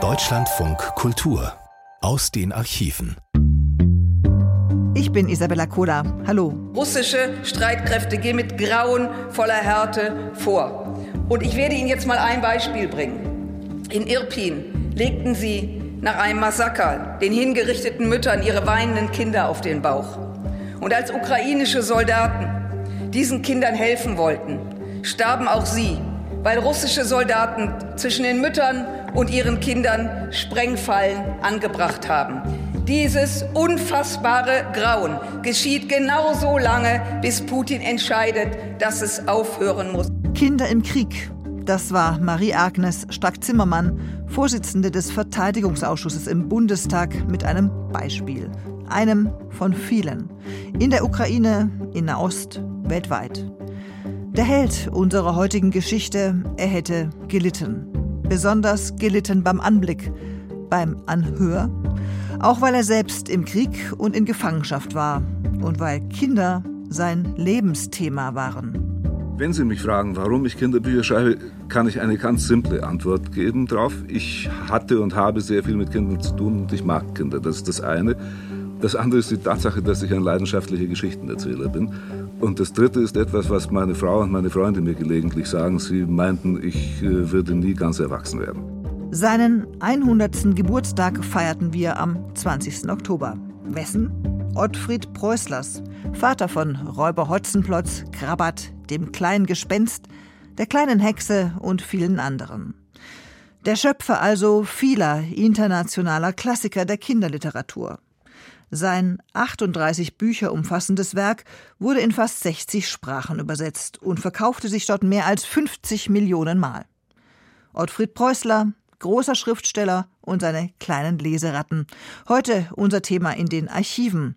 Deutschlandfunk Kultur aus den Archiven. Ich bin Isabella Koda. Hallo. Russische Streitkräfte gehen mit Grauen voller Härte vor. Und ich werde Ihnen jetzt mal ein Beispiel bringen. In Irpin legten sie nach einem Massaker den hingerichteten Müttern ihre weinenden Kinder auf den Bauch. Und als ukrainische Soldaten diesen Kindern helfen wollten, starben auch sie, weil russische Soldaten zwischen den Müttern und ihren Kindern Sprengfallen angebracht haben. Dieses unfassbare Grauen geschieht genau so lange, bis Putin entscheidet, dass es aufhören muss. Kinder im Krieg. Das war Marie-Agnes Strack-Zimmermann, Vorsitzende des Verteidigungsausschusses im Bundestag, mit einem Beispiel. Einem von vielen. In der Ukraine, in Nahost, weltweit. Der Held unserer heutigen Geschichte, er hätte gelitten. Besonders gelitten beim Anblick, beim Anhör, auch weil er selbst im Krieg und in Gefangenschaft war und weil Kinder sein Lebensthema waren. Wenn Sie mich fragen, warum ich Kinderbücher schreibe, kann ich eine ganz simple Antwort geben drauf. Ich hatte und habe sehr viel mit Kindern zu tun und ich mag Kinder. Das ist das eine. Das andere ist die Tatsache, dass ich ein leidenschaftlicher Geschichtenerzähler bin. Und das dritte ist etwas, was meine Frau und meine Freunde mir gelegentlich sagen. Sie meinten, ich äh, würde nie ganz erwachsen werden. Seinen 100. Geburtstag feierten wir am 20. Oktober. Wessen? Ottfried Preußlers, Vater von Räuber Hotzenplotz, Krabat, dem kleinen Gespenst, der kleinen Hexe und vielen anderen. Der Schöpfer also vieler internationaler Klassiker der Kinderliteratur. Sein 38 Bücher umfassendes Werk wurde in fast 60 Sprachen übersetzt und verkaufte sich dort mehr als 50 Millionen Mal. Ottfried Preußler, großer Schriftsteller und seine kleinen Leseratten. Heute unser Thema in den Archiven.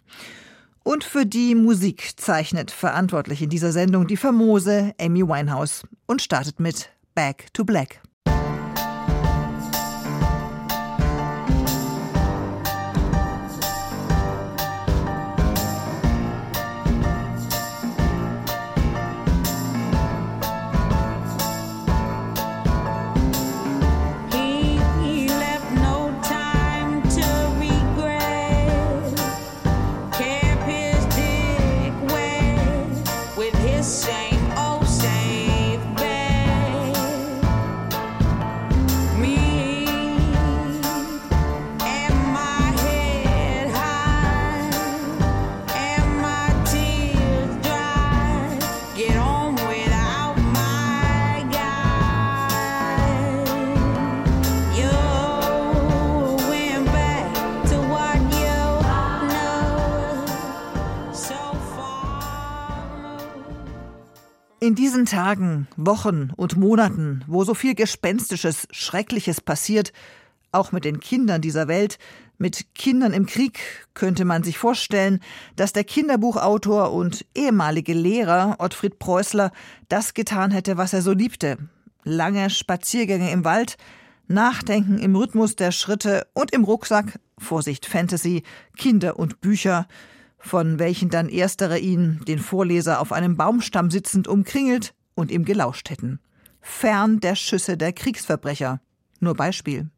Und für die Musik zeichnet verantwortlich in dieser Sendung die famose Amy Winehouse und startet mit Back to Black. Tagen, Wochen und Monaten, wo so viel Gespenstisches, Schreckliches passiert, auch mit den Kindern dieser Welt, mit Kindern im Krieg, könnte man sich vorstellen, dass der Kinderbuchautor und ehemalige Lehrer Ottfried Preußler das getan hätte, was er so liebte. Lange Spaziergänge im Wald, Nachdenken im Rhythmus der Schritte und im Rucksack, Vorsicht Fantasy, Kinder und Bücher, von welchen dann erstere ihn, den Vorleser, auf einem Baumstamm sitzend umkringelt und ihm gelauscht hätten. Fern der Schüsse der Kriegsverbrecher. Nur Beispiel.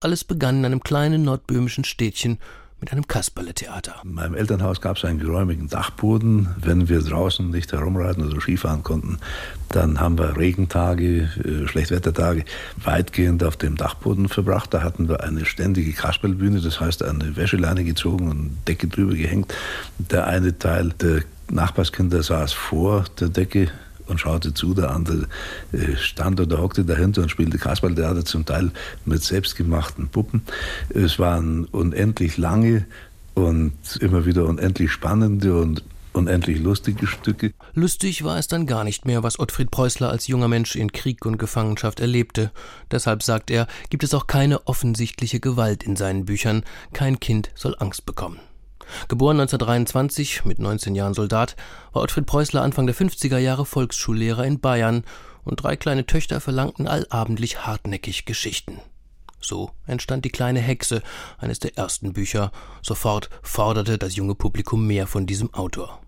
Alles begann in einem kleinen nordböhmischen Städtchen mit einem Kasperletheater. In meinem Elternhaus gab es einen geräumigen Dachboden. Wenn wir draußen nicht herumreiten oder Skifahren konnten, dann haben wir Regentage, äh, Schlechtwettertage weitgehend auf dem Dachboden verbracht. Da hatten wir eine ständige Kasperlbühne, das heißt eine Wäscheleine gezogen und Decke drüber gehängt. Der eine Teil der Nachbarskinder saß vor der Decke und schaute zu, der andere äh, stand oder hockte dahinter und spielte Kasperltheater, zum Teil mit selbstgemachten Puppen. Es waren unendlich lange und immer wieder unendlich spannende und unendlich lustige Stücke. Lustig war es dann gar nicht mehr, was Ottfried Preußler als junger Mensch in Krieg und Gefangenschaft erlebte. Deshalb sagt er, gibt es auch keine offensichtliche Gewalt in seinen Büchern. Kein Kind soll Angst bekommen. Geboren 1923, mit 19 Jahren Soldat, war Ottfried Preußler Anfang der 50er Jahre Volksschullehrer in Bayern und drei kleine Töchter verlangten allabendlich hartnäckig Geschichten. So entstand die kleine Hexe, eines der ersten Bücher. Sofort forderte das junge Publikum mehr von diesem Autor.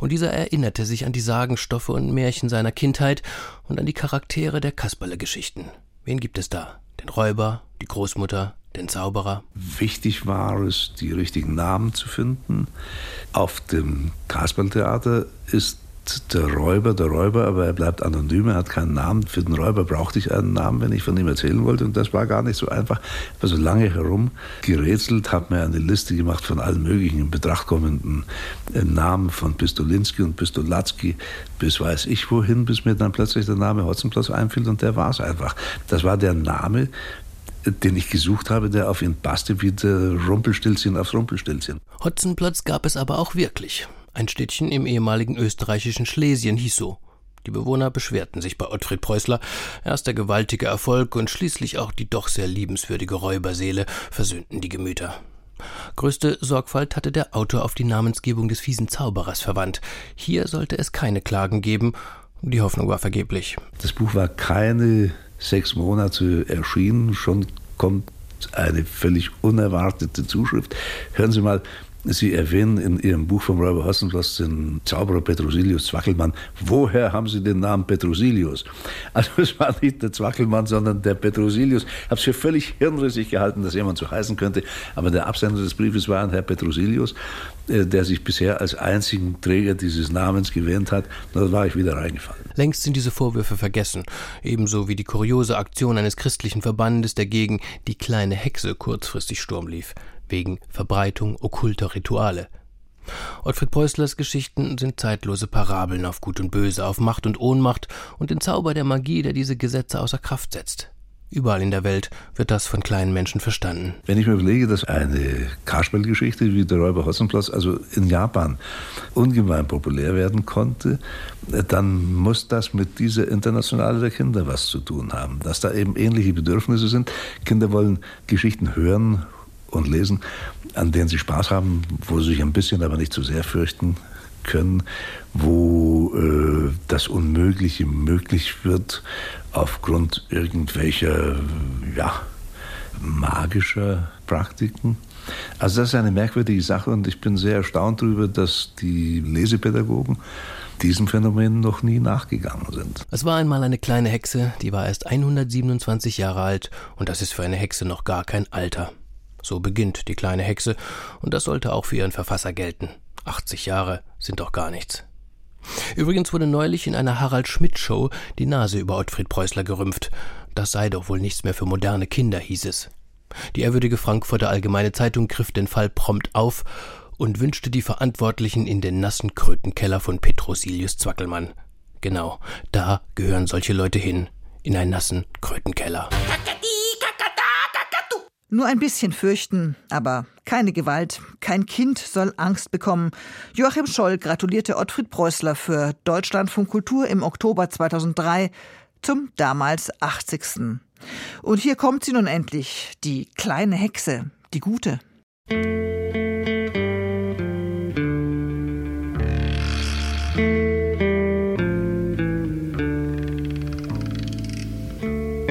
Und dieser erinnerte sich an die Sagenstoffe und Märchen seiner Kindheit und an die Charaktere der Kasperle-Geschichten. Wen gibt es da? Den Räuber, die Großmutter, den Zauberer? Wichtig war es, die richtigen Namen zu finden. Auf dem Kasperltheater ist der Räuber der Räuber, aber er bleibt anonym, er hat keinen Namen. Für den Räuber brauchte ich einen Namen, wenn ich von ihm erzählen wollte. Und das war gar nicht so einfach. Ich habe so lange herum gerätselt, habe mir eine Liste gemacht von allen möglichen in Betracht kommenden äh, Namen von Pistolinski und Pistolatzki bis weiß ich wohin, bis mir dann plötzlich der Name Hotzenplotz einfiel und der war es einfach. Das war der Name, den ich gesucht habe, der auf ihn passte, wie der Rumpelstilzchen aufs Rumpelstilzchen. Hotzenplotz gab es aber auch wirklich. Ein Städtchen im ehemaligen österreichischen Schlesien hieß so. Die Bewohner beschwerten sich bei Ottfried Preußler. Erst der gewaltige Erfolg und schließlich auch die doch sehr liebenswürdige Räuberseele versöhnten die Gemüter. Größte Sorgfalt hatte der Autor auf die Namensgebung des fiesen Zauberers verwandt. Hier sollte es keine Klagen geben. Die Hoffnung war vergeblich. Das Buch war keine sechs Monate erschienen. Schon kommt eine völlig unerwartete Zuschrift. Hören Sie mal, Sie erwähnen in Ihrem Buch vom Räuber Hossenplatz den Zauberer Petrosilius Zwackelmann. Woher haben Sie den Namen Petrosilius? Also es war nicht der Zwackelmann, sondern der Petrosilius. Ich habe es für völlig hirnrissig gehalten, dass jemand so heißen könnte. Aber der Absender des Briefes war ein Herr Petrosilius, äh, der sich bisher als einzigen Träger dieses Namens gewähnt hat. Da war ich wieder reingefallen. Längst sind diese Vorwürfe vergessen. Ebenso wie die kuriose Aktion eines christlichen Verbandes, der gegen die kleine Hexe kurzfristig Sturm lief wegen Verbreitung okkulter Rituale. Ottfried Preußlers Geschichten sind zeitlose Parabeln auf Gut und Böse, auf Macht und Ohnmacht und den Zauber der Magie, der diese Gesetze außer Kraft setzt. Überall in der Welt wird das von kleinen Menschen verstanden. Wenn ich mir überlege, dass eine Kasperlgeschichte wie der Räuber Hotzenplotz also in Japan ungemein populär werden konnte, dann muss das mit dieser Internationale der Kinder was zu tun haben. Dass da eben ähnliche Bedürfnisse sind. Kinder wollen Geschichten hören, und lesen, an denen sie Spaß haben, wo sie sich ein bisschen, aber nicht zu sehr fürchten können, wo äh, das Unmögliche möglich wird aufgrund irgendwelcher ja, magischer Praktiken. Also das ist eine merkwürdige Sache und ich bin sehr erstaunt darüber, dass die Lesepädagogen diesem Phänomen noch nie nachgegangen sind. Es war einmal eine kleine Hexe, die war erst 127 Jahre alt und das ist für eine Hexe noch gar kein Alter. So beginnt die kleine Hexe, und das sollte auch für ihren Verfasser gelten. 80 Jahre sind doch gar nichts. Übrigens wurde neulich in einer Harald Schmidt Show die Nase über Ottfried Preußler gerümpft. Das sei doch wohl nichts mehr für moderne Kinder, hieß es. Die ehrwürdige Frankfurter Allgemeine Zeitung griff den Fall prompt auf und wünschte die Verantwortlichen in den nassen Krötenkeller von Petrosilius Zwackelmann. Genau, da gehören solche Leute hin, in einen nassen Krötenkeller. Nur ein bisschen fürchten, aber keine Gewalt. Kein Kind soll Angst bekommen. Joachim Scholl gratulierte Ottfried Preußler für Deutschlandfunk Kultur im Oktober 2003 zum damals 80. Und hier kommt sie nun endlich, die kleine Hexe, die gute.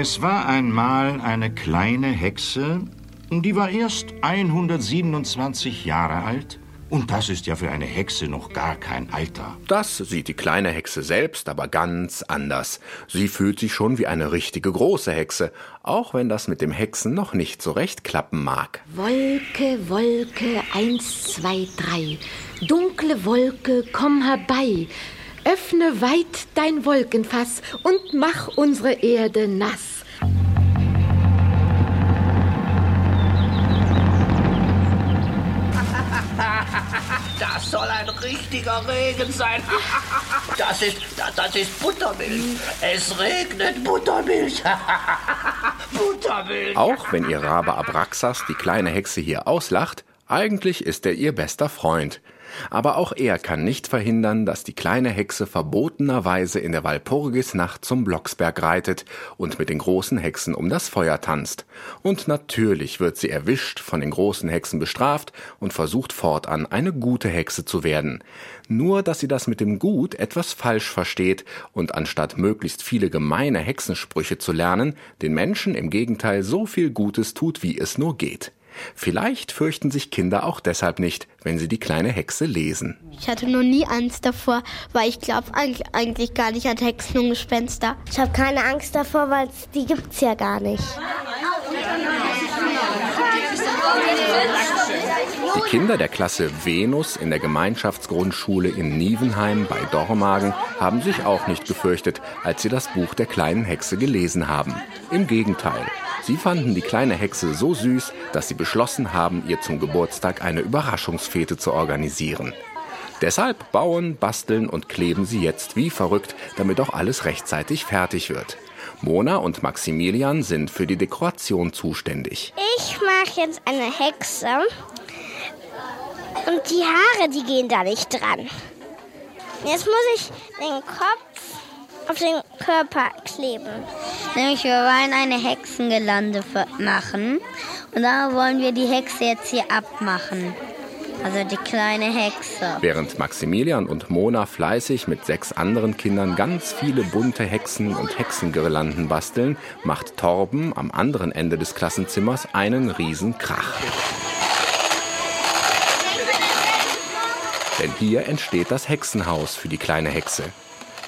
Es war einmal eine kleine Hexe, die war erst 127 Jahre alt. Und das ist ja für eine Hexe noch gar kein Alter. Das sieht die kleine Hexe selbst aber ganz anders. Sie fühlt sich schon wie eine richtige große Hexe, auch wenn das mit dem Hexen noch nicht so recht klappen mag. Wolke, Wolke, eins, zwei, drei. Dunkle Wolke, komm herbei. Öffne weit dein Wolkenfass und mach unsere Erde nass. Richtiger Regen sein. Das ist, das ist Buttermilch. Es regnet Buttermilch. Buttermilch. Auch wenn ihr Rabe Abraxas die kleine Hexe hier auslacht, eigentlich ist er ihr bester Freund. Aber auch er kann nicht verhindern, dass die kleine Hexe verbotenerweise in der Walpurgisnacht zum Blocksberg reitet und mit den großen Hexen um das Feuer tanzt. Und natürlich wird sie erwischt, von den großen Hexen bestraft und versucht fortan eine gute Hexe zu werden. Nur, dass sie das mit dem Gut etwas falsch versteht und anstatt möglichst viele gemeine Hexensprüche zu lernen, den Menschen im Gegenteil so viel Gutes tut, wie es nur geht. Vielleicht fürchten sich Kinder auch deshalb nicht, wenn sie die kleine Hexe lesen. Ich hatte noch nie Angst davor, weil ich glaube eigentlich gar nicht an Hexen und Gespenster. Ich habe keine Angst davor, weil die gibt es ja gar nicht. Die Kinder der Klasse Venus in der Gemeinschaftsgrundschule in Nievenheim bei Dormagen haben sich auch nicht gefürchtet, als sie das Buch der kleinen Hexe gelesen haben. Im Gegenteil, sie fanden die kleine Hexe so süß, dass sie beschlossen haben, ihr zum Geburtstag eine Überraschungsfete zu organisieren. Deshalb bauen, basteln und kleben sie jetzt wie verrückt, damit auch alles rechtzeitig fertig wird. Mona und Maximilian sind für die Dekoration zuständig. Ich mache jetzt eine Hexe und die Haare, die gehen da nicht dran. Jetzt muss ich den Kopf auf den Körper kleben. Nämlich wir wollen eine Hexengelande machen und da wollen wir die Hexe jetzt hier abmachen. Also die kleine Hexe. Während Maximilian und Mona fleißig mit sechs anderen Kindern ganz viele bunte Hexen und Hexengirlanden basteln, macht Torben am anderen Ende des Klassenzimmers einen riesen Krach. Denn hier entsteht das Hexenhaus für die kleine Hexe.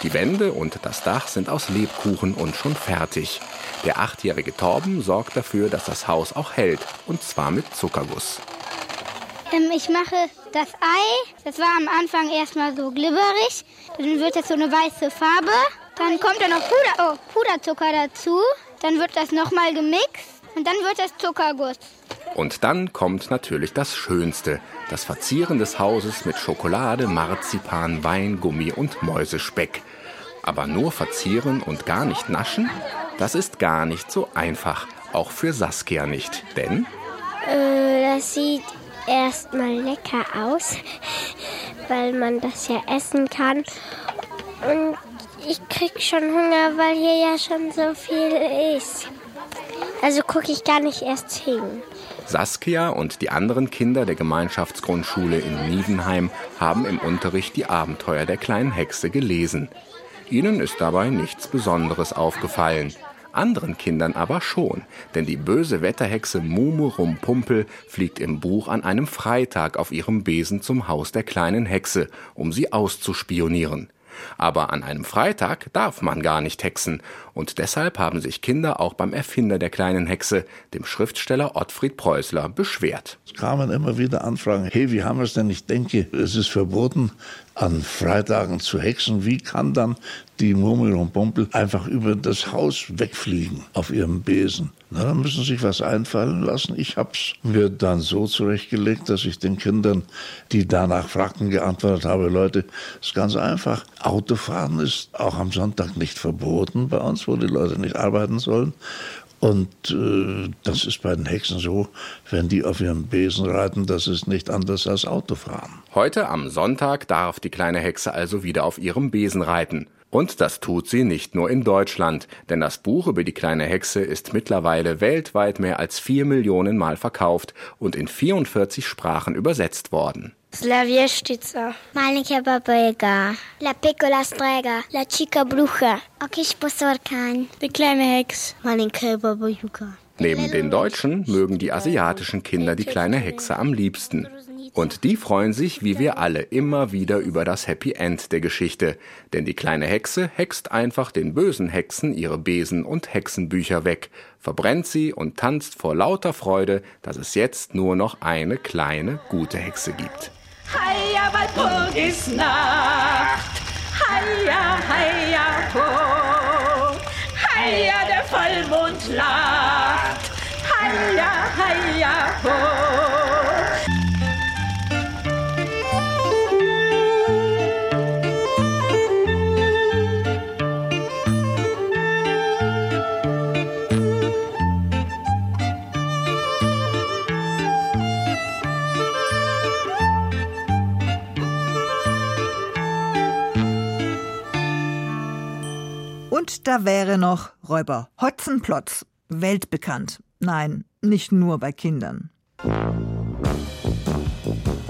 Die Wände und das Dach sind aus Lebkuchen und schon fertig. Der achtjährige Torben sorgt dafür, dass das Haus auch hält, und zwar mit Zuckerguss. Ähm, ich mache das Ei. Das war am Anfang erstmal so glibberig. Dann wird das so eine weiße Farbe. Dann kommt da noch Puder, oh, Puderzucker dazu. Dann wird das nochmal gemixt und dann wird das Zuckerguss. Und dann kommt natürlich das Schönste, das Verzieren des Hauses mit Schokolade, Marzipan, Weingummi und Mäusespeck. Aber nur verzieren und gar nicht naschen, das ist gar nicht so einfach, auch für Saskia nicht, denn... Äh, das sieht erstmal lecker aus, weil man das ja essen kann. Und ich krieg schon Hunger, weil hier ja schon so viel ist. Also gucke ich gar nicht erst hin. Saskia und die anderen Kinder der Gemeinschaftsgrundschule in Nievenheim haben im Unterricht die Abenteuer der kleinen Hexe gelesen. Ihnen ist dabei nichts Besonderes aufgefallen. Anderen Kindern aber schon, denn die böse Wetterhexe Mumu Rumpumpel fliegt im Buch an einem Freitag auf ihrem Besen zum Haus der kleinen Hexe, um sie auszuspionieren. Aber an einem Freitag darf man gar nicht hexen, und deshalb haben sich Kinder auch beim Erfinder der kleinen Hexe, dem Schriftsteller Ottfried Preußler, beschwert. Es kamen immer wieder Anfragen, hey, wie haben wir es denn? Ich denke, es ist verboten, an Freitagen zu hexen. Wie kann dann die Murmel und Pumpel einfach über das Haus wegfliegen auf ihrem Besen? Na, dann müssen sie sich was einfallen lassen. Ich habe es mir dann so zurechtgelegt, dass ich den Kindern, die danach fragten, geantwortet habe, Leute, ist ganz einfach. Autofahren ist auch am Sonntag nicht verboten bei uns, wo die Leute nicht arbeiten sollen. Und äh, das ist bei den Hexen so, wenn die auf ihrem Besen reiten, das ist nicht anders als Autofahren. Heute am Sonntag darf die kleine Hexe also wieder auf ihrem Besen reiten. Und das tut sie nicht nur in Deutschland, denn das Buch über die kleine Hexe ist mittlerweile weltweit mehr als vier Millionen Mal verkauft und in 44 Sprachen übersetzt worden. Slavieštica. Malinka babajka. La piccola strega. La chica bruja. Okiš posorkan. Die kleine Hex. Malinka babajuka. Neben den Deutschen mögen die asiatischen Kinder die kleine Hexe am liebsten. Und die freuen sich, wie wir alle, immer wieder über das Happy End der Geschichte. Denn die kleine Hexe hext einfach den bösen Hexen ihre Besen und Hexenbücher weg, verbrennt sie und tanzt vor lauter Freude, dass es jetzt nur noch eine kleine gute Hexe gibt. Heia Walpurgisnacht, heia, heia, ho, heia, der Vollmond lacht, heia, heia, ho. Da wäre noch Räuber Hotzenplotz, weltbekannt. Nein, nicht nur bei Kindern.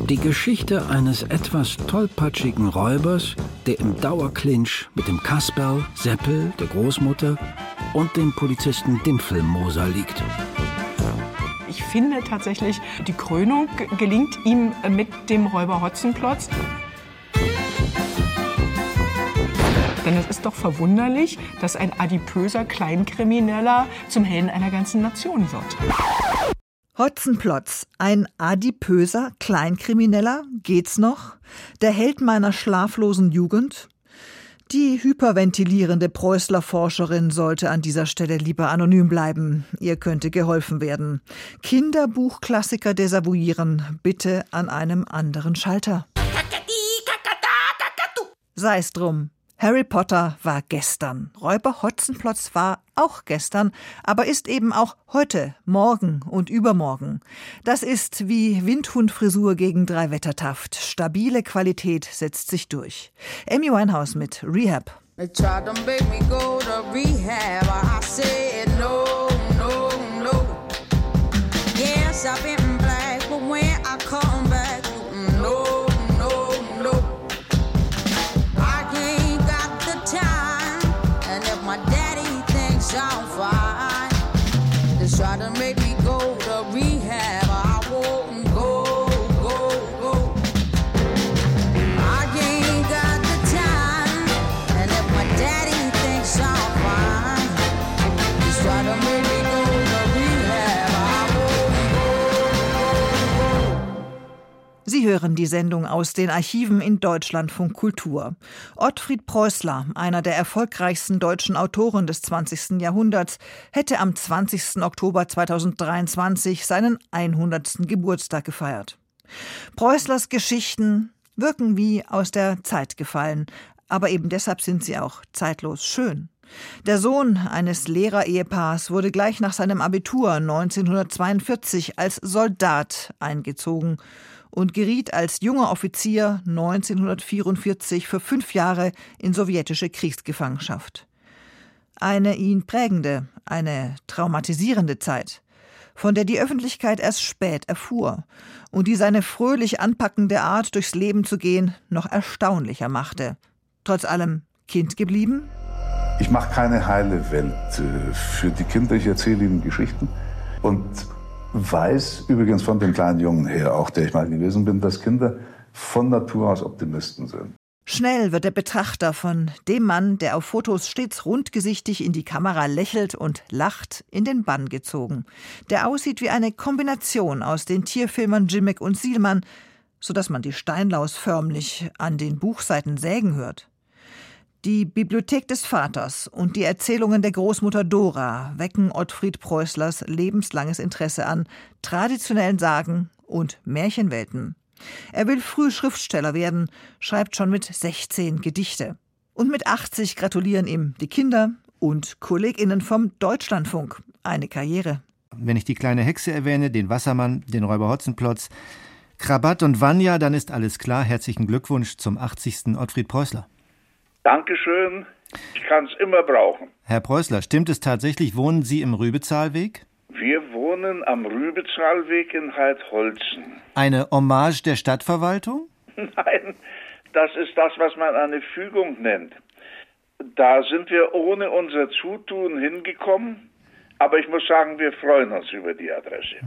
Die Geschichte eines etwas tollpatschigen Räubers, der im Dauerclinch mit dem Kasperl, Seppel, der Großmutter und dem Polizisten Dinfelmoser liegt. ich finde tatsächlich, die Krönung gelingt ihm mit dem Räuber Hotzenplotz. Denn es ist doch verwunderlich, dass ein adipöser Kleinkrimineller zum Helden einer ganzen Nation wird. Hotzenplotz, ein adipöser Kleinkrimineller, geht's noch? Der Held meiner schlaflosen Jugend? Die hyperventilierende Preußler Forscherin sollte an dieser Stelle lieber anonym bleiben. Ihr könnte geholfen werden. Kinderbuchklassiker desavouieren, bitte an einem anderen Schalter. Sei's drum. Harry Potter war gestern. Räuber Hotzenplotz war auch gestern, aber ist eben auch heute, morgen und übermorgen. Das ist wie Windhundfrisur gegen Dreiwettertaft. Stabile Qualität setzt sich durch. Amy Winehouse mit Rehab. I've been black, but when I come back, Sie hören die Sendung aus den Archiven in Deutschlandfunk Kultur. Ottfried Preußler, einer der erfolgreichsten deutschen Autoren des 20. Jahrhunderts, hätte am 20. Oktober 2023 seinen 100. Geburtstag gefeiert. Preußlers Geschichten wirken wie aus der Zeit gefallen, aber eben deshalb sind sie auch zeitlos schön. Der Sohn eines Lehrerehepaars wurde gleich nach seinem Abitur 1942 als Soldat eingezogen und geriet als junger Offizier 1944 für fünf Jahre in sowjetische Kriegsgefangenschaft. Eine ihn prägende, eine traumatisierende Zeit, von der die Öffentlichkeit erst spät erfuhr und die seine fröhlich anpackende Art, durchs Leben zu gehen, noch erstaunlicher machte. Trotz allem Kind geblieben? Ich mache keine heile Welt äh, für die Kinder. Ich erzähle ihnen Geschichten und weiß übrigens von dem kleinen Jungen her, auch der ich mal gewesen bin, dass Kinder von Natur aus Optimisten sind. Schnell wird der Betrachter von dem Mann, der auf Fotos stets rundgesichtig in die Kamera lächelt und lacht, in den Bann gezogen. Der aussieht wie eine Kombination aus den Tierfilmern Jimmick und Sielmann, sodass man die Steinlaus förmlich an den Buchseiten sägen hört. Die Bibliothek des Vaters und die Erzählungen der Großmutter Dora wecken Ottfried Preußlers lebenslanges Interesse an traditionellen Sagen und Märchenwelten. Er will früh Schriftsteller werden, schreibt schon mit 16 Gedichte. Und mit 80 gratulieren ihm die Kinder und KollegInnen vom Deutschlandfunk. Eine Karriere. Wenn ich die kleine Hexe erwähne, den Wassermann, den Räuber Hotzenplotz, Krabat und Vanya, dann ist alles klar. Herzlichen Glückwunsch zum 80. Ottfried Preußler. Dankeschön. Ich kann es immer brauchen. Herr Preußler, stimmt es tatsächlich, wohnen Sie im Rübezahlweg? Wir wohnen am Rübezahlweg in Heidholzen. Eine Hommage der Stadtverwaltung? Nein, das ist das, was man eine Fügung nennt. Da sind wir ohne unser Zutun hingekommen, aber ich muss sagen, wir freuen uns über die Adresse.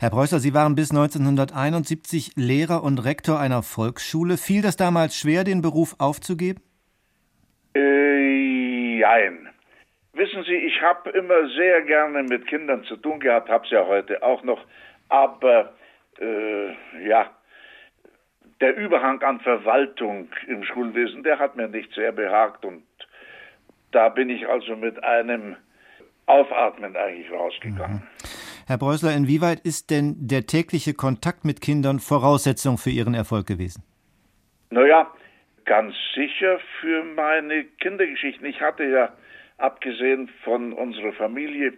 Herr Preußler, Sie waren bis 1971 Lehrer und Rektor einer Volksschule. Fiel das damals schwer, den Beruf aufzugeben? Äh, jein. Wissen Sie, ich habe immer sehr gerne mit Kindern zu tun gehabt, habe es ja heute auch noch, aber äh, ja, der Überhang an Verwaltung im Schulwesen, der hat mir nicht sehr behagt und da bin ich also mit einem Aufatmen eigentlich rausgegangen. Herr Preußler, inwieweit ist denn der tägliche Kontakt mit Kindern Voraussetzung für Ihren Erfolg gewesen? Naja, ganz sicher für meine Kindergeschichten. Ich hatte ja, abgesehen von unserer Familie,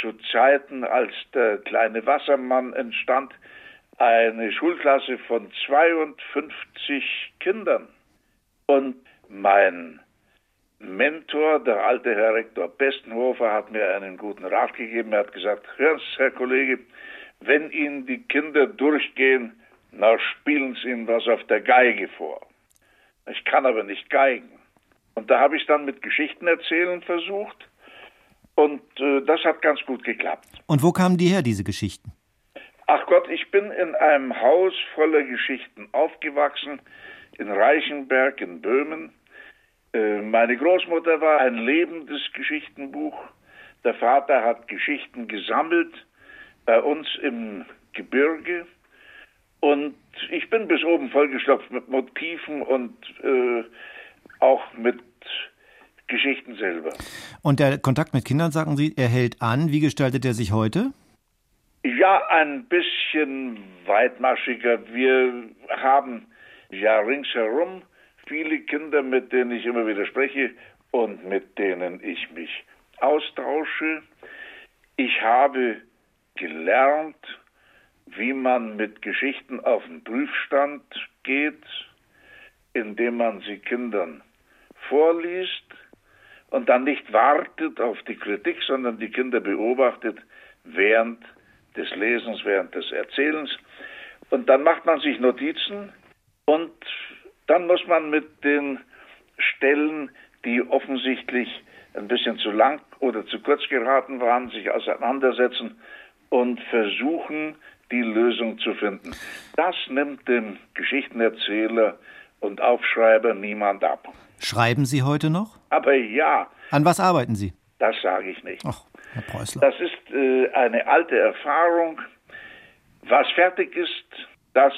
zu Zeiten, als der kleine Wassermann entstand, eine Schulklasse von 52 Kindern. Und mein Mentor, der alte Herr Rektor Bestenhofer, hat mir einen guten Rat gegeben. Er hat gesagt, hören Sie, Herr Kollege, wenn Ihnen die Kinder durchgehen, na spielen Sie ihnen was auf der Geige vor. Ich kann aber nicht geigen. Und da habe ich dann mit Geschichten erzählen versucht. Und äh, das hat ganz gut geklappt. Und wo kamen die her, diese Geschichten? Ach Gott, ich bin in einem Haus voller Geschichten aufgewachsen, in Reichenberg in Böhmen. Äh, meine Großmutter war ein lebendes Geschichtenbuch. Der Vater hat Geschichten gesammelt bei uns im Gebirge. Und ich bin bis oben vollgestopft mit Motiven und äh, auch mit Geschichten selber. Und der Kontakt mit Kindern, sagen Sie, er hält an. Wie gestaltet er sich heute? Ja, ein bisschen weitmaschiger. Wir haben ja ringsherum viele Kinder, mit denen ich immer wieder spreche und mit denen ich mich austausche. Ich habe gelernt, wie man mit Geschichten auf den Prüfstand geht, indem man sie Kindern vorliest und dann nicht wartet auf die Kritik, sondern die Kinder beobachtet während des Lesens, während des Erzählens. Und dann macht man sich Notizen und dann muss man mit den Stellen, die offensichtlich ein bisschen zu lang oder zu kurz geraten waren, sich auseinandersetzen und versuchen, die Lösung zu finden. Das nimmt dem Geschichtenerzähler und Aufschreiber niemand ab. Schreiben Sie heute noch? Aber ja. An was arbeiten Sie? Das sage ich nicht. Ach, Herr Preußler. Das ist äh, eine alte Erfahrung. Was fertig ist, das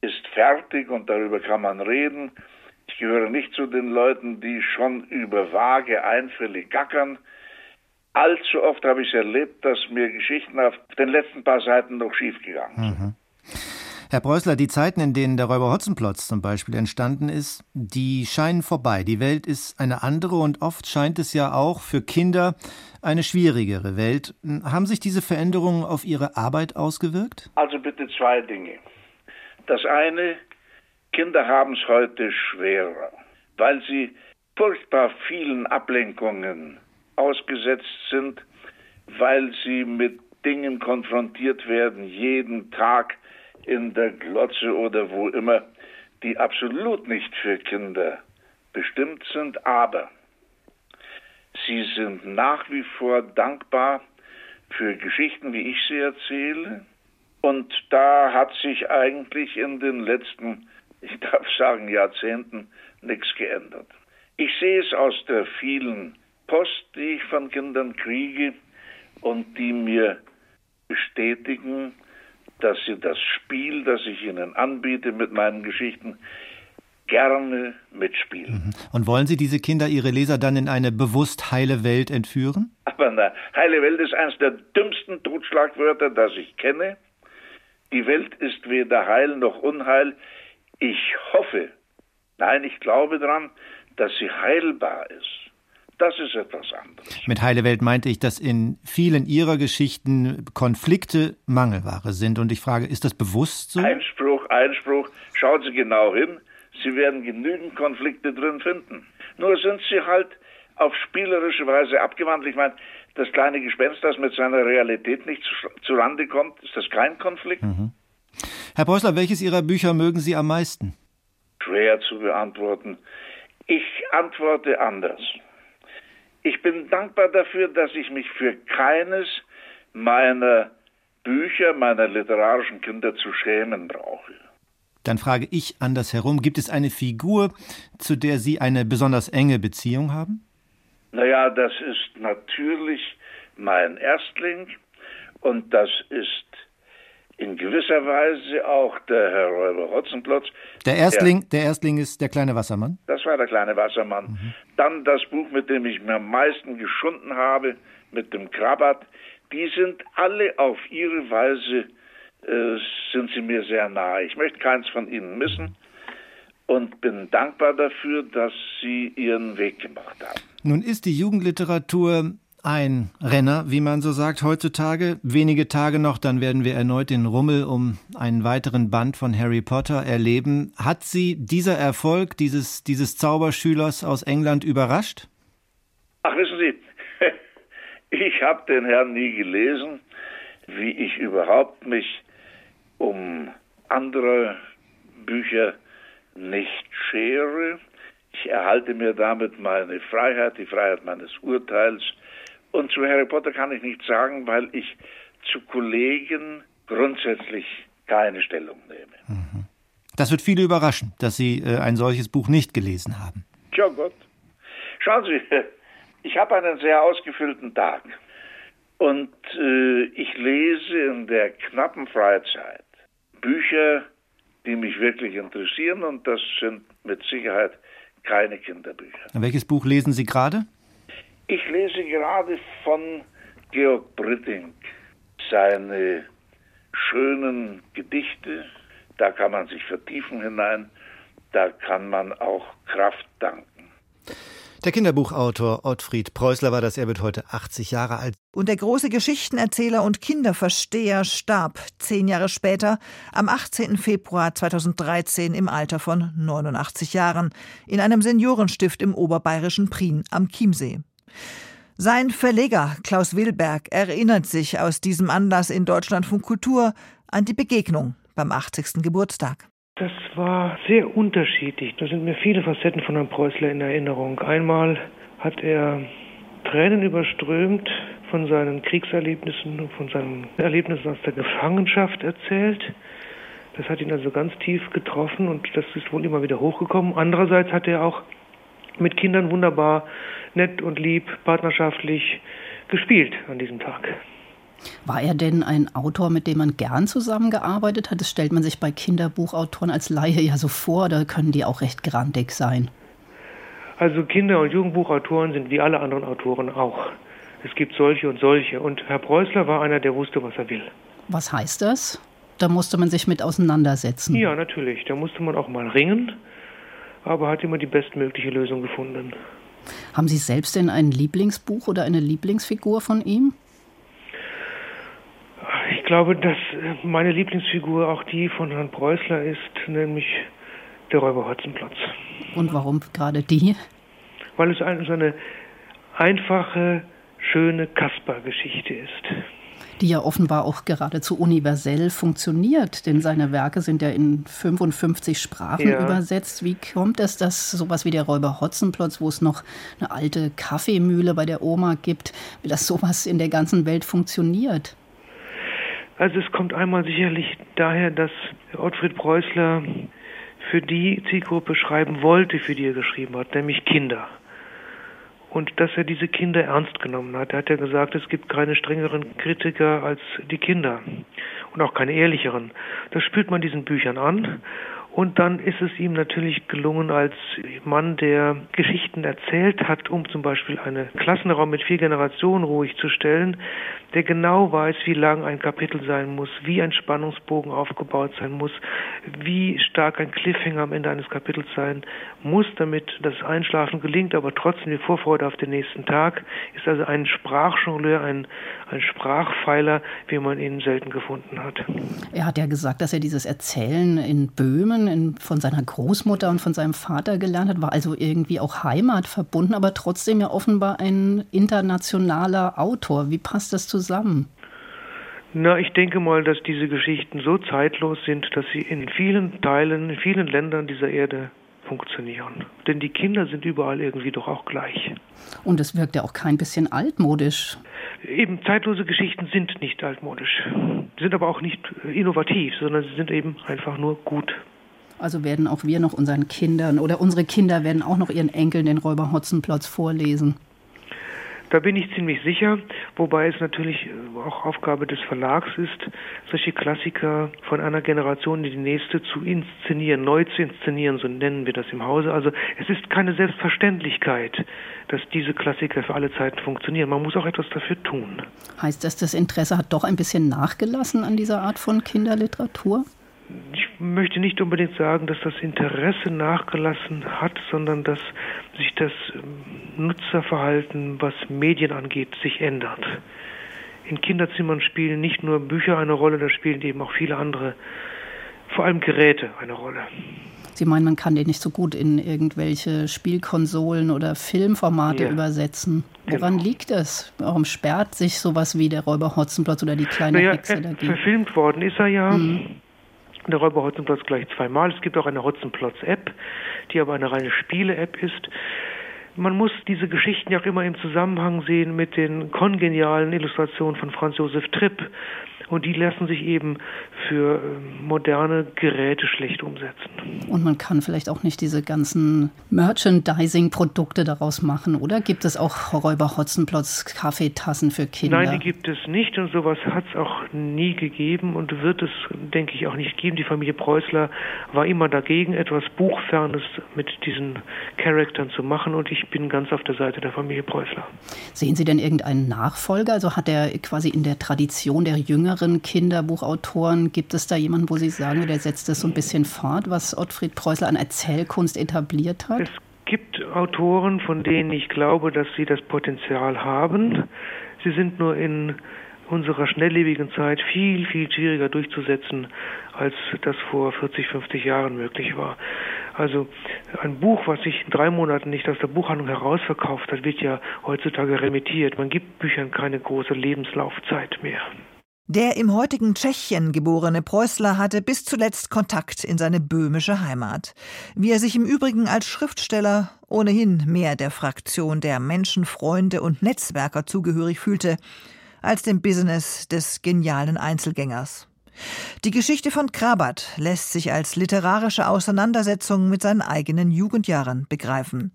ist fertig und darüber kann man reden. Ich gehöre nicht zu den Leuten, die schon über vage Einfälle gackern. Allzu oft habe ich erlebt, dass mir Geschichten auf den letzten paar Seiten noch schiefgegangen sind. Mhm. Herr Preußler, die Zeiten, in denen der Räuber Hotzenplotz zum Beispiel entstanden ist, die scheinen vorbei. Die Welt ist eine andere und oft scheint es ja auch für Kinder eine schwierigere Welt. Haben sich diese Veränderungen auf Ihre Arbeit ausgewirkt? Also bitte zwei Dinge. Das eine, Kinder haben es heute schwerer, weil sie furchtbar vielen Ablenkungen ausgesetzt sind, weil sie mit Dingen konfrontiert werden, jeden Tag in der Glotze oder wo immer, die absolut nicht für Kinder bestimmt sind, aber sie sind nach wie vor dankbar für Geschichten, wie ich sie erzähle. Und da hat sich eigentlich in den letzten, ich darf sagen, Jahrzehnten nichts geändert. Ich sehe es aus der vielen Post, die ich von Kindern kriege und die mir bestätigen, dass sie das Spiel, das ich ihnen anbiete mit meinen Geschichten, gerne mitspielen. Und wollen Sie diese Kinder, Ihre Leser, dann in eine bewusst heile Welt entführen? Aber eine heile Welt ist eines der dümmsten Totschlagwörter, das ich kenne. Die Welt ist weder heil noch unheil. Ich hoffe, nein, ich glaube daran, dass sie heilbar ist. Das ist etwas anderes. Mit heile Welt meinte ich, dass in vielen Ihrer Geschichten Konflikte Mangelware sind. Und ich frage, ist das bewusst so? Einspruch, Einspruch. Schauen Sie genau hin. Sie werden genügend Konflikte drin finden. Nur sind sie halt auf spielerische Weise abgewandelt. Ich meine, das kleine Gespenst, das mit seiner Realität nicht zurande kommt, ist das kein Konflikt? Mhm. Herr Preußler, welches Ihrer Bücher mögen Sie am meisten? Schwer zu beantworten. Ich antworte anders. Ich bin dankbar dafür, dass ich mich für keines meiner Bücher, meiner literarischen Kinder zu schämen brauche. Dann frage ich andersherum, gibt es eine Figur, zu der Sie eine besonders enge Beziehung haben? Naja, das ist natürlich mein Erstling und das ist in gewisser Weise auch der Herr Räuber Hotzenplotz. Der Erstling, der, der Erstling ist der kleine Wassermann? Das war der kleine Wassermann. Mhm. Dann das Buch, mit dem ich mir am meisten geschunden habe, mit dem Krabat. Die sind alle auf ihre Weise, äh, sind sie mir sehr nahe. Ich möchte keins von ihnen missen und bin dankbar dafür, dass sie ihren Weg gemacht haben. Nun ist die Jugendliteratur ein Renner, wie man so sagt heutzutage. Wenige Tage noch, dann werden wir erneut den Rummel um einen weiteren Band von Harry Potter erleben. Hat Sie dieser Erfolg dieses, dieses Zauberschülers aus England überrascht? Ach, wissen Sie, ich habe den Herrn nie gelesen, wie ich überhaupt mich um andere Bücher nicht schere. Ich erhalte mir damit meine Freiheit, die Freiheit meines Urteils Und zu Harry Potter kann ich nichts sagen, weil ich zu Kollegen grundsätzlich keine Stellung nehme. Das wird viele überraschen, dass Sie äh, ein solches Buch nicht gelesen haben. Tja Gott. Schauen Sie, ich habe einen sehr ausgefüllten Tag. Und äh, ich lese in der knappen Freizeit Bücher, die mich wirklich interessieren. Und das sind mit Sicherheit keine Kinderbücher. Welches Buch lesen Sie gerade? Ich lese gerade von Georg Britting seine schönen Gedichte. Da kann man sich vertiefen hinein. Da kann man auch Kraft danken. Der Kinderbuchautor Ottfried Preußler war das. Er wird heute 80 Jahre alt. Und der große Geschichtenerzähler und Kinderversteher starb zehn Jahre später, am 18. Februar 2013 im Alter von 89 Jahren, in einem Seniorenstift im oberbayerischen Prien am Chiemsee. Sein Verleger Klaus Wilberg erinnert sich aus diesem Anlass in Deutschlandfunk Kultur an die Begegnung beim 80. Geburtstag. Das war sehr unterschiedlich. Da sind mir viele Facetten von Herrn Preußler in Erinnerung. Einmal hat er Tränen überströmt von seinen Kriegserlebnissen, von seinen Erlebnissen aus der Gefangenschaft erzählt. Das hat ihn also ganz tief getroffen und das ist wohl immer wieder hochgekommen. Andererseits hat er auch mit Kindern wunderbar nett und lieb, partnerschaftlich gespielt an diesem Tag. War er denn ein Autor, mit dem man gern zusammengearbeitet hat? Das stellt man sich bei Kinderbuchautoren als Laie ja so vor, da können die auch recht grandig sein. Also Kinder- und Jugendbuchautoren sind wie alle anderen Autoren auch. Es gibt solche und solche. Und Herr Preußler war einer, der wusste, was er will. Was heißt das? Da musste man sich mit auseinandersetzen. Ja, natürlich. Da musste man auch mal ringen, aber hat immer die bestmögliche Lösung gefunden. Haben Sie selbst denn ein Lieblingsbuch oder eine Lieblingsfigur von ihm? Ich glaube, dass meine Lieblingsfigur auch die von Herrn Preußler ist, nämlich der Räuber Hotzenplotz. Und warum gerade die? Weil es eine, so eine einfache, schöne Kasper-Geschichte ist. Die ja offenbar auch geradezu universell funktioniert, denn seine Werke sind ja in 55 Sprachen Ja. übersetzt. Wie kommt es, dass sowas wie der Räuber Hotzenplotz, wo es noch eine alte Kaffeemühle bei der Oma gibt, wie das sowas in der ganzen Welt funktioniert? Also es kommt einmal sicherlich daher, dass Ottfried Preußler für die Zielgruppe schreiben wollte, für die er geschrieben hat, nämlich Kinder. Und dass er diese Kinder ernst genommen hat. Er hat ja gesagt, es gibt keine strengeren Kritiker als die Kinder und auch keine ehrlicheren. Das spürt man diesen Büchern an. Und dann ist es ihm natürlich gelungen, als Mann, der Geschichten erzählt hat, um zum Beispiel einen Klassenraum mit vier Generationen ruhig zu stellen, der genau weiß, wie lang ein Kapitel sein muss, wie ein Spannungsbogen aufgebaut sein muss, wie stark ein Cliffhanger am Ende eines Kapitels sein muss, damit das Einschlafen gelingt, aber trotzdem die Vorfreude auf den nächsten Tag, ist also ein Sprachjongleur, ein, ein Sprachpfeiler, wie man ihn selten gefunden hat. Er hat ja gesagt, dass er dieses Erzählen in Böhmen in, von seiner Großmutter und von seinem Vater gelernt hat, war also irgendwie auch Heimat verbunden, aber trotzdem ja offenbar ein internationaler Autor. Wie passt das zusammen? Na, ich denke mal, dass diese Geschichten so zeitlos sind, dass sie in vielen Teilen, in vielen Ländern dieser Erde funktionieren. Denn die Kinder sind überall irgendwie doch auch gleich. Und es wirkt ja auch kein bisschen altmodisch. Eben zeitlose Geschichten sind nicht altmodisch, sind aber auch nicht innovativ, sondern sie sind eben einfach nur gut. Also werden auch wir noch unseren Kindern oder unsere Kinder werden auch noch ihren Enkeln den Räuber Hotzenplotz vorlesen. Da bin ich ziemlich sicher, wobei es natürlich äh, auch Aufgabe des Verlags ist, solche Klassiker von einer Generation in die nächste zu inszenieren, neu zu inszenieren, so nennen wir das im Hause. Also es ist keine Selbstverständlichkeit, dass diese Klassiker für alle Zeiten funktionieren. Man muss auch etwas dafür tun. Heißt das, das Interesse hat doch ein bisschen nachgelassen an dieser Art von Kinderliteratur? Ich möchte nicht unbedingt sagen, dass das Interesse nachgelassen hat, sondern dass sich das ähm, Nutzerverhalten, was Medien angeht, sich ändert. In Kinderzimmern spielen nicht nur Bücher eine Rolle, da spielen eben auch viele andere, vor allem Geräte eine Rolle. Sie meinen, man kann den nicht so gut in irgendwelche Spielkonsolen oder Filmformate Ja. übersetzen. Woran liegt das? Warum sperrt sich sowas wie der Räuber Hotzenplotz oder die kleine Naja, Hexe dagegen? verfilmt worden ist er ja. Der Räuber Hotzenplotz gleich zweimal. Es gibt auch eine Hotzenplotz-App, die aber eine reine Spiele-App ist. man muss diese Geschichten ja auch immer im Zusammenhang sehen mit den kongenialen Illustrationen von Franz Josef Tripp. Und die lassen sich eben für äh, moderne Geräte schlecht umsetzen. Und man kann vielleicht auch nicht diese ganzen Merchandising-Produkte daraus machen, oder? Gibt es auch Räuber Hotzenplotz Kaffeetassen für Kinder? Nein, die gibt es nicht und sowas hat es auch nie gegeben und wird es, denke ich, auch nicht geben. Die Familie Preußler war immer dagegen, etwas Buchfernes mit diesen Charaktern zu machen und ich bin ganz auf der Seite der Familie Preußler. Sehen Sie denn irgendeinen Nachfolger? Also hat er quasi in der Tradition der Jüngeren jüngeren Kinderbuchautoren, gibt es da jemanden, wo Sie sagen, der setzt das so ein bisschen fort, was Ottfried Preußler an Erzählkunst etabliert hat? Es gibt Autoren, von denen ich glaube, dass sie das Potenzial haben. Sie sind nur in unserer schnelllebigen Zeit viel, viel schwieriger durchzusetzen, als das vor 40, 50 Jahren möglich war. Also ein Buch, was sich in drei Monaten nicht aus der Buchhandlung herausverkauft hat, wird ja heutzutage remittiert. Man gibt Büchern keine große Lebenslaufzeit mehr. Der im heutigen Tschechien geborene Preußler hatte bis zuletzt Kontakt in seine böhmische Heimat. Wie er sich im Übrigen als Schriftsteller ohnehin mehr der Fraktion der Menschenfreunde und Netzwerker zugehörig fühlte, als dem Business des genialen Einzelgängers. Die Geschichte von Krabat lässt sich als literarische Auseinandersetzung mit seinen eigenen Jugendjahren begreifen.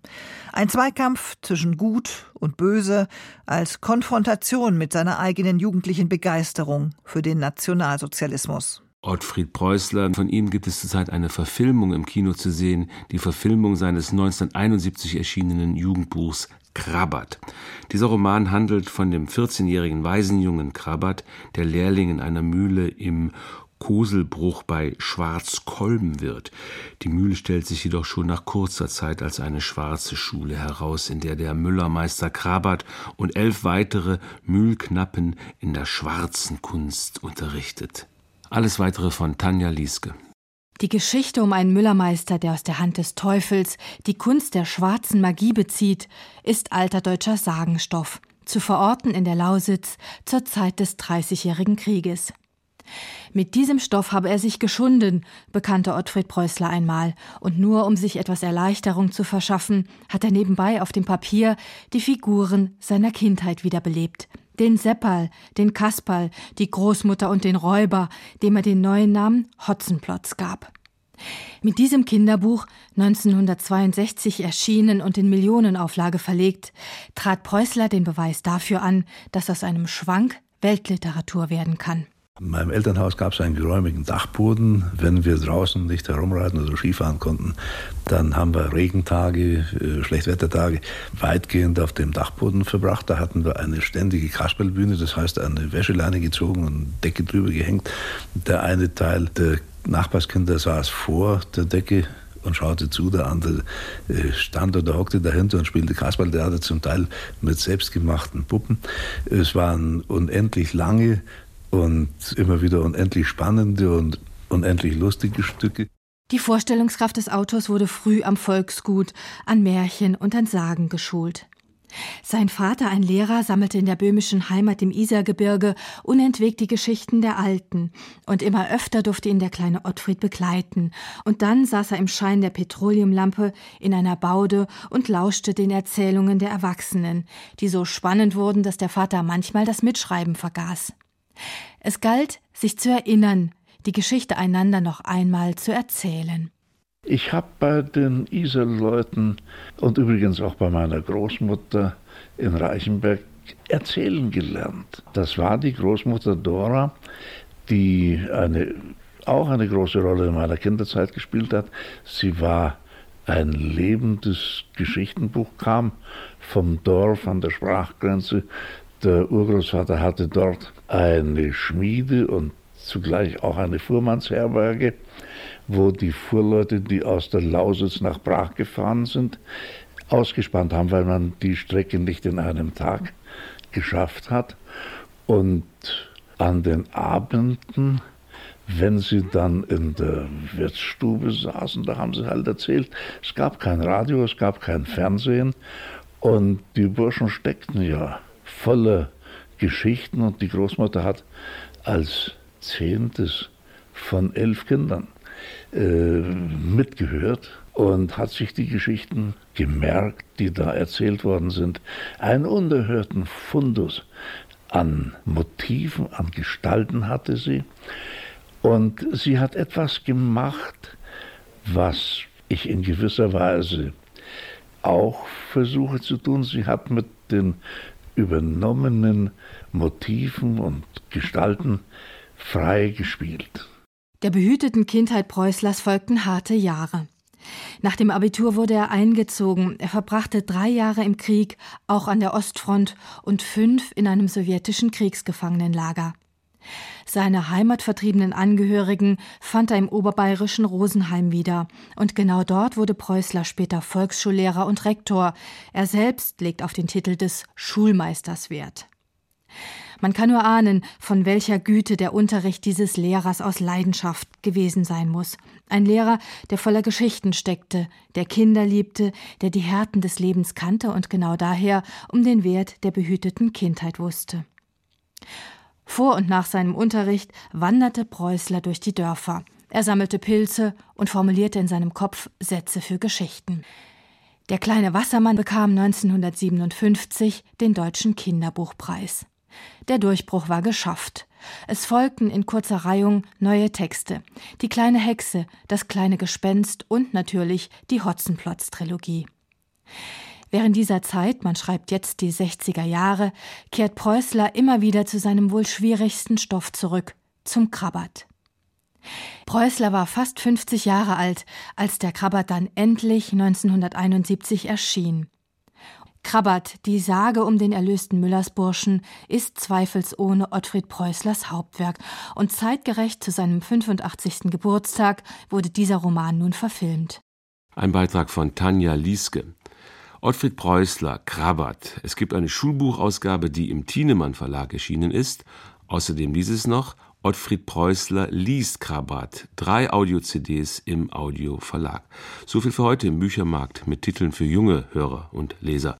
Ein Zweikampf zwischen Gut und Böse als Konfrontation mit seiner eigenen jugendlichen Begeisterung für den Nationalsozialismus. Ottfried Preußler. Von ihm gibt es zurzeit eine Verfilmung im Kino zu sehen, die Verfilmung seines 1971 erschienenen Jugendbuchs Krabbert. Dieser Roman handelt von dem 14-jährigen Waisenjungen Krabbert, der Lehrling in einer Mühle im Koselbruch bei Schwarzkolben wird. Die Mühle stellt sich jedoch schon nach kurzer Zeit als eine schwarze Schule heraus, in der der Müllermeister Krabbert und elf weitere Mühlknappen in der schwarzen Kunst unterrichtet. Alles weitere von Tanja Lieske. Die Geschichte um einen Müllermeister, der aus der Hand des Teufels die Kunst der schwarzen Magie bezieht, ist alter deutscher Sagenstoff, zu verorten in der Lausitz zur Zeit des Dreißigjährigen Krieges. Mit diesem Stoff habe er sich geschunden, bekannte Ottfried Preußler einmal, und nur um sich etwas Erleichterung zu verschaffen, hat er nebenbei auf dem Papier die Figuren seiner Kindheit wiederbelebt, den Seppal, den Kasperl, die Großmutter und den Räuber, dem er den neuen Namen Hotzenplotz gab. Mit diesem Kinderbuch, 1962 erschienen und in Millionenauflage verlegt, trat Preußler den Beweis dafür an, dass aus einem Schwank Weltliteratur werden kann. In meinem Elternhaus gab es einen geräumigen Dachboden. Wenn wir draußen nicht herumreiten oder Skifahren konnten, dann haben wir Regentage, äh, Schlechtwettertage weitgehend auf dem Dachboden verbracht. Da hatten wir eine ständige Kasperlbühne, das heißt eine Wäscheleine gezogen und Decke drüber gehängt. Der eine Teil der Nachbarskinder saß vor der Decke und schaute zu, der andere äh, stand oder hockte dahinter und spielte Kasperltheater, zum Teil mit selbstgemachten Puppen. Es waren unendlich lange und immer wieder unendlich spannende und unendlich lustige Stücke. Die Vorstellungskraft des Autors wurde früh am Volksgut, an Märchen und an Sagen geschult. Sein Vater, ein Lehrer, sammelte in der böhmischen Heimat im Isergebirge unentwegt die Geschichten der Alten, und immer öfter durfte ihn der kleine Ottfried begleiten, und dann saß er im Schein der Petroleumlampe in einer Baude und lauschte den Erzählungen der Erwachsenen, die so spannend wurden, dass der Vater manchmal das Mitschreiben vergaß. Es galt, sich zu erinnern, die Geschichte einander noch einmal zu erzählen. Ich habe bei den Iserleuten und übrigens auch bei meiner Großmutter in Reichenberg erzählen gelernt. Das war die Großmutter Dora, die eine, auch eine große Rolle in meiner Kinderzeit gespielt hat. Sie war ein lebendes Geschichtenbuch, kam vom Dorf an der Sprachgrenze der Urgroßvater hatte dort eine Schmiede und zugleich auch eine Fuhrmannsherberge, wo die Fuhrleute, die aus der Lausitz nach Prag gefahren sind, ausgespannt haben, weil man die Strecke nicht in einem Tag geschafft hat. Und an den Abenden, wenn sie dann in der Wirtsstube saßen, da haben sie halt erzählt, es gab kein Radio, es gab kein Fernsehen und die Burschen steckten ja voller Geschichten und die Großmutter hat als zehntes von elf Kindern äh, mitgehört und hat sich die Geschichten gemerkt, die da erzählt worden sind. Einen unerhörten Fundus an Motiven, an Gestalten hatte sie. Und sie hat etwas gemacht, was ich in gewisser Weise auch versuche zu tun. Sie hat mit den übernommenen Motiven und Gestalten frei gespielt. Der behüteten Kindheit Preußlers folgten harte Jahre. Nach dem Abitur wurde er eingezogen. Er verbrachte drei Jahre im Krieg, auch an der Ostfront, und fünf in einem sowjetischen Kriegsgefangenenlager. Seine heimatvertriebenen Angehörigen fand er im oberbayerischen Rosenheim wieder. Und genau dort wurde Preußler später Volksschullehrer und Rektor. Er selbst legt auf den Titel des Schulmeisters Wert. Man kann nur ahnen, von welcher Güte der Unterricht dieses Lehrers aus Leidenschaft gewesen sein muss. Ein Lehrer, der voller Geschichten steckte, der Kinder liebte, der die Härten des Lebens kannte und genau daher um den Wert der behüteten Kindheit wusste. Vor und nach seinem Unterricht wanderte Preußler durch die Dörfer. Er sammelte Pilze und formulierte in seinem Kopf Sätze für Geschichten. Der kleine Wassermann bekam 1957 den Deutschen Kinderbuchpreis. Der Durchbruch war geschafft. Es folgten in kurzer Reihung neue Texte. Die kleine Hexe, das kleine Gespenst und natürlich die Hotzenplotz-Trilogie. Während dieser Zeit, man schreibt jetzt die 60er Jahre, kehrt Preußler immer wieder zu seinem wohl schwierigsten Stoff zurück, zum Krabbert. Preußler war fast 50 Jahre alt, als der Krabbert dann endlich 1971 erschien. Krabbert, die Sage um den erlösten Müllersburschen, ist zweifelsohne Ottfried Preußlers Hauptwerk und zeitgerecht zu seinem 85. Geburtstag wurde dieser Roman nun verfilmt. Ein Beitrag von Tanja Lieske. Ottfried Preußler, Krabbert. Es gibt eine Schulbuchausgabe, die im Thienemann Verlag erschienen ist. Außerdem dieses noch Ottfried Preußler liest Krabbert. Drei Audio-CDs im Audio Verlag. So viel für heute im Büchermarkt mit Titeln für junge Hörer und Leser.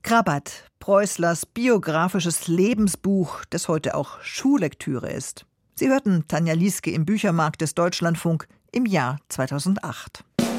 Krabbert, Preußlers biografisches Lebensbuch, das heute auch Schullektüre ist. Sie hörten Tanja Lieske im Büchermarkt des Deutschlandfunk im Jahr 2008.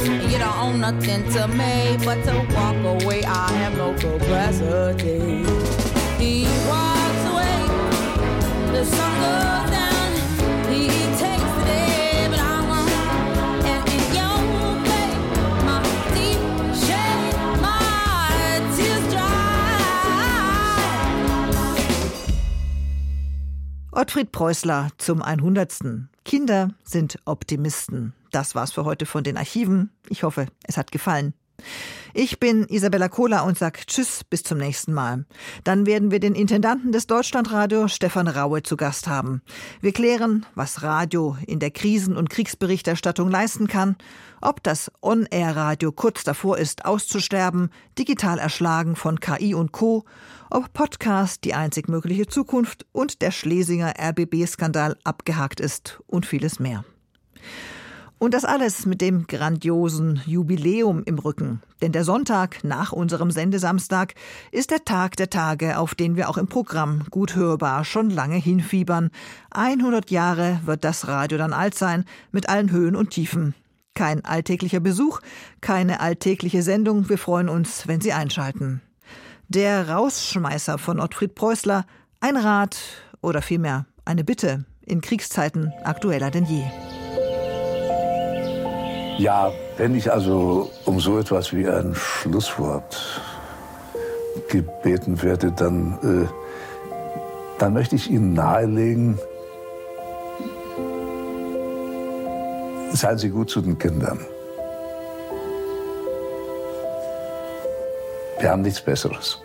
you don't own nothing to me but to walk away. I have no capacity. He walks away, the sun goes down. He takes the day, but I won't. And in your way, my deep shade, my tears Ottfried Preußler zum 100. Kinder sind Optimisten. Das war's für heute von den Archiven. Ich hoffe, es hat gefallen. Ich bin Isabella Kohler und sag Tschüss bis zum nächsten Mal. Dann werden wir den Intendanten des Deutschlandradio Stefan Raue zu Gast haben. Wir klären, was Radio in der Krisen- und Kriegsberichterstattung leisten kann, ob das On-Air-Radio kurz davor ist, auszusterben, digital erschlagen von KI und Co., ob Podcast die einzig mögliche Zukunft und der Schlesinger RBB-Skandal abgehakt ist und vieles mehr. Und das alles mit dem grandiosen Jubiläum im Rücken. Denn der Sonntag nach unserem Sendesamstag ist der Tag der Tage, auf den wir auch im Programm gut hörbar schon lange hinfiebern. 100 Jahre wird das Radio dann alt sein, mit allen Höhen und Tiefen. Kein alltäglicher Besuch, keine alltägliche Sendung. Wir freuen uns, wenn Sie einschalten. Der Rausschmeißer von Ottfried Preußler, ein Rat oder vielmehr eine Bitte in Kriegszeiten aktueller denn je. Ja, wenn ich also um so etwas wie ein Schlusswort gebeten werde, dann, äh, dann möchte ich Ihnen nahelegen, seien Sie gut zu den Kindern. Wir haben nichts Besseres.